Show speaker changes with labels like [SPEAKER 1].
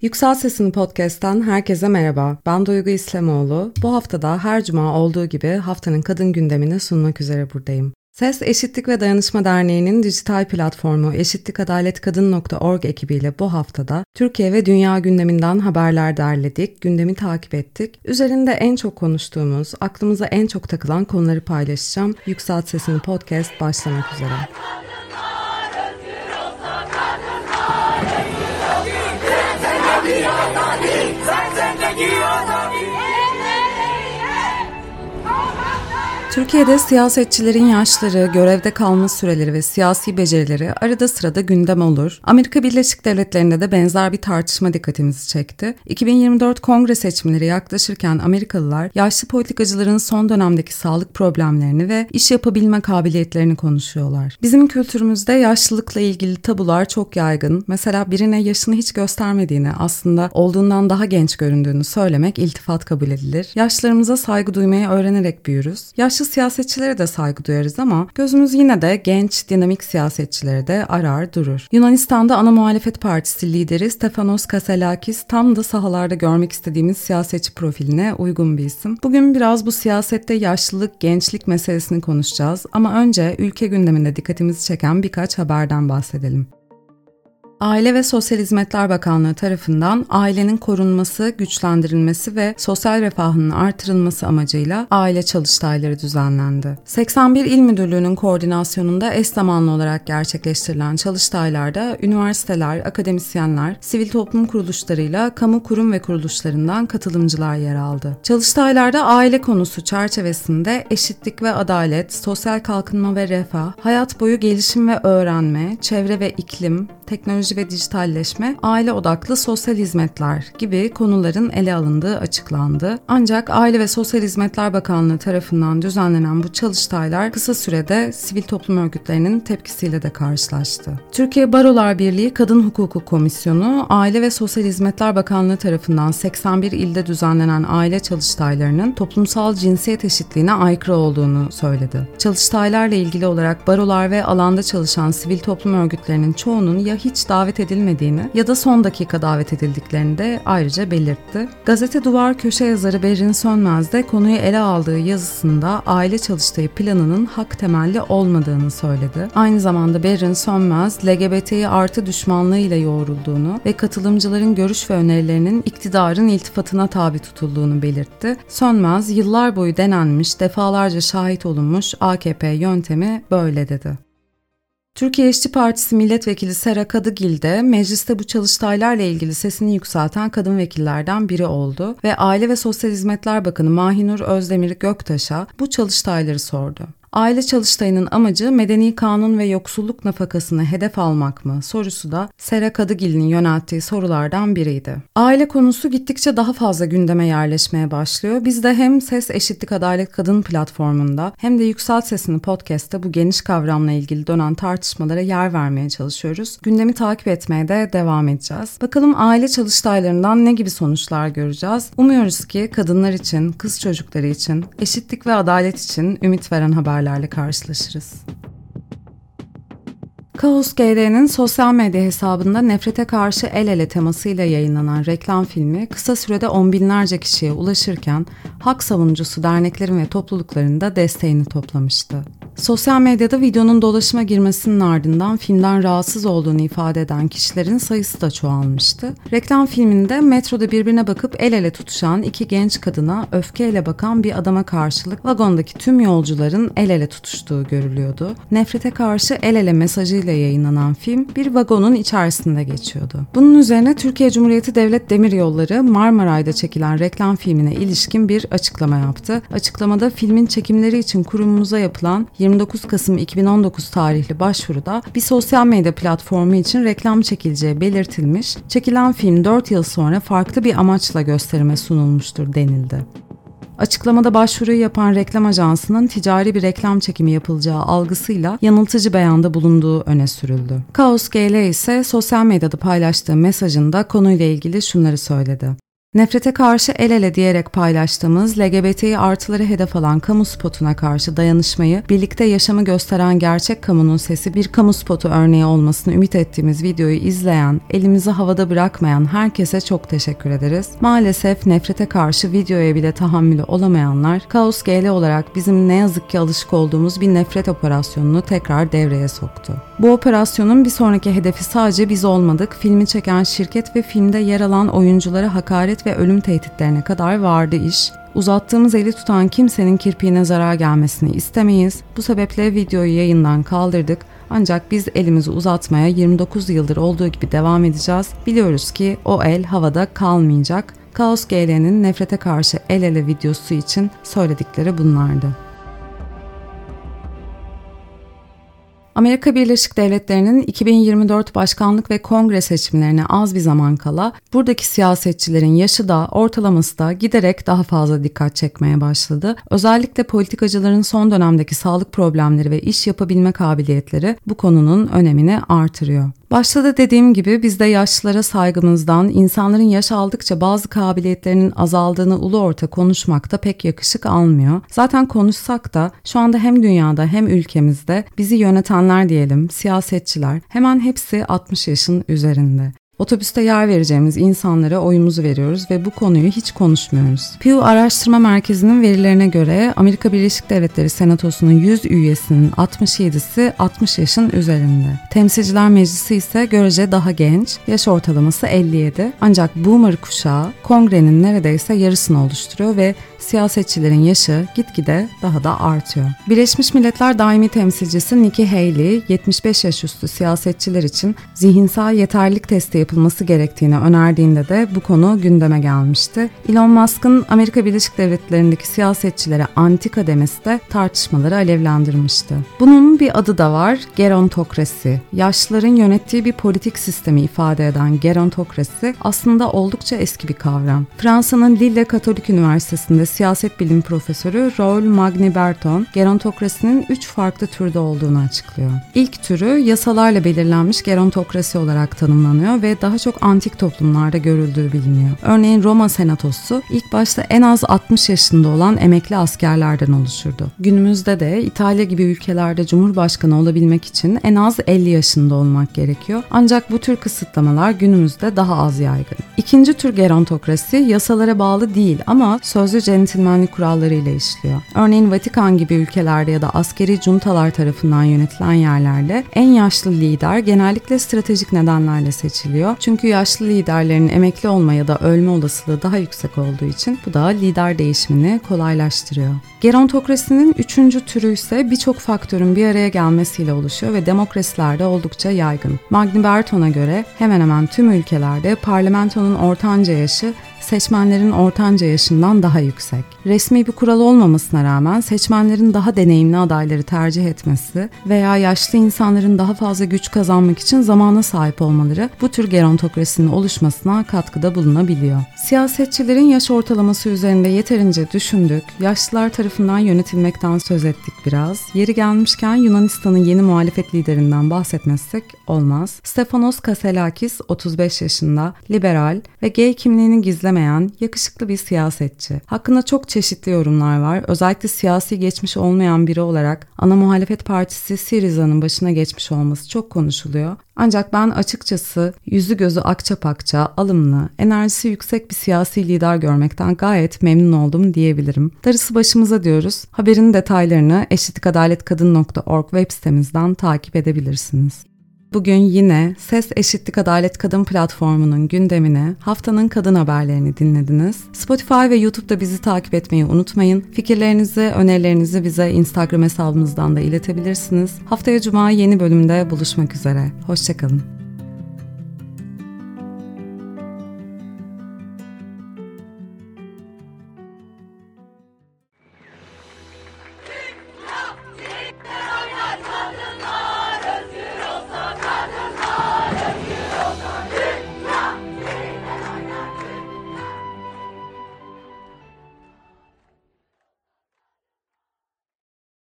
[SPEAKER 1] Yüksel Sesini Podcast'ten herkese merhaba. Ben Duygu İslamoğlu. Bu haftada her cuma olduğu gibi haftanın kadın gündemini sunmak üzere buradayım. Ses Eşitlik ve Dayanışma Derneği'nin dijital platformu eşitlikadaletkadın.org ekibiyle bu haftada Türkiye ve dünya gündeminden haberler derledik, gündemi takip ettik. Üzerinde en çok konuştuğumuz, aklımıza en çok takılan konuları paylaşacağım. Yükselt Sesini Podcast başlamak üzere. Give us Türkiye'de siyasetçilerin yaşları, görevde kalma süreleri ve siyasi becerileri arada sırada gündem olur. Amerika Birleşik Devletleri'nde de benzer bir tartışma dikkatimizi çekti. 2024 kongre seçimleri yaklaşırken Amerikalılar yaşlı politikacıların son dönemdeki sağlık problemlerini ve iş yapabilme kabiliyetlerini konuşuyorlar. Bizim kültürümüzde yaşlılıkla ilgili tabular çok yaygın. Mesela birine yaşını hiç göstermediğini, aslında olduğundan daha genç göründüğünü söylemek iltifat kabul edilir. Yaşlarımıza saygı duymayı öğrenerek büyürüz. Yaşlı siyasetçilere de saygı duyarız ama gözümüz yine de genç, dinamik siyasetçilere de arar durur. Yunanistan'da ana muhalefet partisi lideri Stefanos Kaselakis tam da sahalarda görmek istediğimiz siyasetçi profiline uygun bir isim. Bugün biraz bu siyasette yaşlılık, gençlik meselesini konuşacağız ama önce ülke gündeminde dikkatimizi çeken birkaç haberden bahsedelim. Aile ve Sosyal Hizmetler Bakanlığı tarafından ailenin korunması, güçlendirilmesi ve sosyal refahının artırılması amacıyla aile çalıştayları düzenlendi. 81 İl Müdürlüğü'nün koordinasyonunda eş zamanlı olarak gerçekleştirilen çalıştaylarda üniversiteler, akademisyenler, sivil toplum kuruluşlarıyla kamu kurum ve kuruluşlarından katılımcılar yer aldı. Çalıştaylarda aile konusu çerçevesinde eşitlik ve adalet, sosyal kalkınma ve refah, hayat boyu gelişim ve öğrenme, çevre ve iklim, teknoloji ve dijitalleşme, aile odaklı sosyal hizmetler gibi konuların ele alındığı açıklandı. Ancak Aile ve Sosyal Hizmetler Bakanlığı tarafından düzenlenen bu çalıştaylar kısa sürede sivil toplum örgütlerinin tepkisiyle de karşılaştı. Türkiye Barolar Birliği Kadın Hukuku Komisyonu, Aile ve Sosyal Hizmetler Bakanlığı tarafından 81 ilde düzenlenen aile çalıştaylarının toplumsal cinsiyet eşitliğine aykırı olduğunu söyledi. Çalıştaylarla ilgili olarak barolar ve alanda çalışan sivil toplum örgütlerinin çoğunun ya hiç davet edilmediğini ya da son dakika davet edildiklerini de ayrıca belirtti. Gazete Duvar köşe yazarı Berrin Sönmez de konuyu ele aldığı yazısında aile çalıştığı planının hak temelli olmadığını söyledi. Aynı zamanda Berrin Sönmez, LGBT'yi artı düşmanlığıyla yoğrulduğunu ve katılımcıların görüş ve önerilerinin iktidarın iltifatına tabi tutulduğunu belirtti. Sönmez, yıllar boyu denenmiş, defalarca şahit olunmuş AKP yöntemi böyle dedi. Türkiye İşçi Partisi Milletvekili Sera Kadıgil de mecliste bu çalıştaylarla ilgili sesini yükselten kadın vekillerden biri oldu ve Aile ve Sosyal Hizmetler Bakanı Mahinur Özdemir Göktaş'a bu çalıştayları sordu. Aile çalıştayının amacı medeni kanun ve yoksulluk nafakasını hedef almak mı sorusu da Sera Kadıgil'in yönelttiği sorulardan biriydi. Aile konusu gittikçe daha fazla gündeme yerleşmeye başlıyor. Biz de hem Ses Eşitlik Adalet Kadın platformunda hem de Yükselt Sesini podcast'te bu geniş kavramla ilgili dönen tartışmalara yer vermeye çalışıyoruz. Gündemi takip etmeye de devam edeceğiz. Bakalım aile çalıştaylarından ne gibi sonuçlar göreceğiz? Umuyoruz ki kadınlar için, kız çocukları için, eşitlik ve adalet için ümit veren haberler haberlerle karşılaşırız. Kaos GD'nin sosyal medya hesabında nefrete karşı el ele temasıyla yayınlanan reklam filmi kısa sürede on binlerce kişiye ulaşırken hak savunucusu derneklerin ve toplulukların da desteğini toplamıştı. Sosyal medyada videonun dolaşıma girmesinin ardından filmden rahatsız olduğunu ifade eden kişilerin sayısı da çoğalmıştı. Reklam filminde metroda birbirine bakıp el ele tutuşan iki genç kadına öfkeyle bakan bir adama karşılık vagondaki tüm yolcuların el ele tutuştuğu görülüyordu. Nefrete karşı el ele mesajıyla yayınlanan film bir vagonun içerisinde geçiyordu. Bunun üzerine Türkiye Cumhuriyeti Devlet Demiryolları Marmaray'da çekilen reklam filmine ilişkin bir açıklama yaptı. Açıklamada filmin çekimleri için kurumumuza yapılan 29 Kasım 2019 tarihli başvuruda bir sosyal medya platformu için reklam çekileceği belirtilmiş, çekilen film 4 yıl sonra farklı bir amaçla gösterime sunulmuştur denildi. Açıklamada başvuruyu yapan reklam ajansının ticari bir reklam çekimi yapılacağı algısıyla yanıltıcı beyanda bulunduğu öne sürüldü. Kaos GL ise sosyal medyada paylaştığı mesajında konuyla ilgili şunları söyledi. Nefrete karşı el ele diyerek paylaştığımız LGBTİ artıları hedef alan kamu spotuna karşı dayanışmayı, birlikte yaşamı gösteren gerçek kamunun sesi bir kamu spotu örneği olmasını ümit ettiğimiz videoyu izleyen, elimizi havada bırakmayan herkese çok teşekkür ederiz. Maalesef nefrete karşı videoya bile tahammülü olamayanlar, Kaos GL olarak bizim ne yazık ki alışık olduğumuz bir nefret operasyonunu tekrar devreye soktu. Bu operasyonun bir sonraki hedefi sadece biz olmadık, filmi çeken şirket ve filmde yer alan oyunculara hakaret ve ölüm tehditlerine kadar vardı iş. Uzattığımız eli tutan kimsenin kirpiğine zarar gelmesini istemeyiz. Bu sebeple videoyu yayından kaldırdık. Ancak biz elimizi uzatmaya 29 yıldır olduğu gibi devam edeceğiz. Biliyoruz ki o el havada kalmayacak. Kaos GL'nin nefrete karşı el ele videosu için söyledikleri bunlardı. Amerika Birleşik Devletleri'nin 2024 başkanlık ve kongre seçimlerine az bir zaman kala buradaki siyasetçilerin yaşı da ortalaması da giderek daha fazla dikkat çekmeye başladı. Özellikle politikacıların son dönemdeki sağlık problemleri ve iş yapabilme kabiliyetleri bu konunun önemini artırıyor. Başta da dediğim gibi biz de yaşlılara saygımızdan insanların yaş aldıkça bazı kabiliyetlerinin azaldığını ulu orta konuşmakta pek yakışık almıyor. Zaten konuşsak da şu anda hem dünyada hem ülkemizde bizi diyelim, siyasetçiler hemen hepsi 60 yaşın üzerinde. Otobüste yer vereceğimiz insanlara oyumuzu veriyoruz ve bu konuyu hiç konuşmuyoruz. Pew Araştırma Merkezi'nin verilerine göre Amerika Birleşik Devletleri Senatosu'nun 100 üyesinin 67'si 60 yaşın üzerinde. Temsilciler Meclisi ise görece daha genç, yaş ortalaması 57. Ancak Boomer kuşağı kongrenin neredeyse yarısını oluşturuyor ve siyasetçilerin yaşı gitgide daha da artıyor. Birleşmiş Milletler Daimi Temsilcisi Nikki Haley, 75 yaş üstü siyasetçiler için zihinsel yeterlilik testi yapılması gerektiğini önerdiğinde de bu konu gündeme gelmişti. Elon Musk'ın Amerika Birleşik Devletleri'ndeki siyasetçilere antika demesi de tartışmaları alevlendirmişti. Bunun bir adı da var, gerontokrasi. Yaşlıların yönettiği bir politik sistemi ifade eden gerontokrasi aslında oldukça eski bir kavram. Fransa'nın Lille Katolik Üniversitesi'nde siyaset bilim profesörü Raoul Magni Berton, gerontokrasinin üç farklı türde olduğunu açıklıyor. İlk türü yasalarla belirlenmiş gerontokrasi olarak tanımlanıyor ve daha çok antik toplumlarda görüldüğü biliniyor. Örneğin Roma Senatosu ilk başta en az 60 yaşında olan emekli askerlerden oluşurdu. Günümüzde de İtalya gibi ülkelerde cumhurbaşkanı olabilmek için en az 50 yaşında olmak gerekiyor. Ancak bu tür kısıtlamalar günümüzde daha az yaygın. İkinci tür gerontokrasi yasalara bağlı değil ama sözlü centilmenlik kurallarıyla işliyor. Örneğin Vatikan gibi ülkelerde ya da askeri juntalar tarafından yönetilen yerlerde en yaşlı lider genellikle stratejik nedenlerle seçiliyor. Çünkü yaşlı liderlerin emekli olma ya da ölme olasılığı daha yüksek olduğu için bu da lider değişimini kolaylaştırıyor. Gerontokrasinin üçüncü türü ise birçok faktörün bir araya gelmesiyle oluşuyor ve demokrasilerde oldukça yaygın. Magni Berton'a göre hemen hemen tüm ülkelerde parlamentonun ortanca yaşı seçmenlerin ortanca yaşından daha yüksek. Resmi bir kural olmamasına rağmen seçmenlerin daha deneyimli adayları tercih etmesi veya yaşlı insanların daha fazla güç kazanmak için zamana sahip olmaları bu tür gerontokrasinin oluşmasına katkıda bulunabiliyor. Siyasetçilerin yaş ortalaması üzerinde yeterince düşündük, yaşlılar tarafından yönetilmekten söz ettik biraz. Yeri gelmişken Yunanistan'ın yeni muhalefet liderinden bahsetmezsek olmaz. Stefanos Kaselakis 35 yaşında, liberal ve gay kimliğini gizlemeyen yakışıklı bir siyasetçi. Hakkında çok çeşitli yorumlar var. Özellikle siyasi geçmiş olmayan biri olarak ana muhalefet partisi Syriza'nın başına geçmiş olması çok konuşuluyor. Ancak ben açıkçası yüzü gözü akça pakça, alımlı, enerjisi yüksek bir siyasi lider görmekten gayet memnun oldum diyebilirim. Darısı başımıza diyoruz. Haberin detaylarını eşitlikadaletkadın.org web sitemizden takip edebilirsiniz. Bugün yine Ses Eşitlik Adalet Kadın platformunun gündemine haftanın kadın haberlerini dinlediniz. Spotify ve YouTube'da bizi takip etmeyi unutmayın. Fikirlerinizi, önerilerinizi bize Instagram hesabımızdan da iletebilirsiniz. Haftaya Cuma yeni bölümde buluşmak üzere. Hoşçakalın.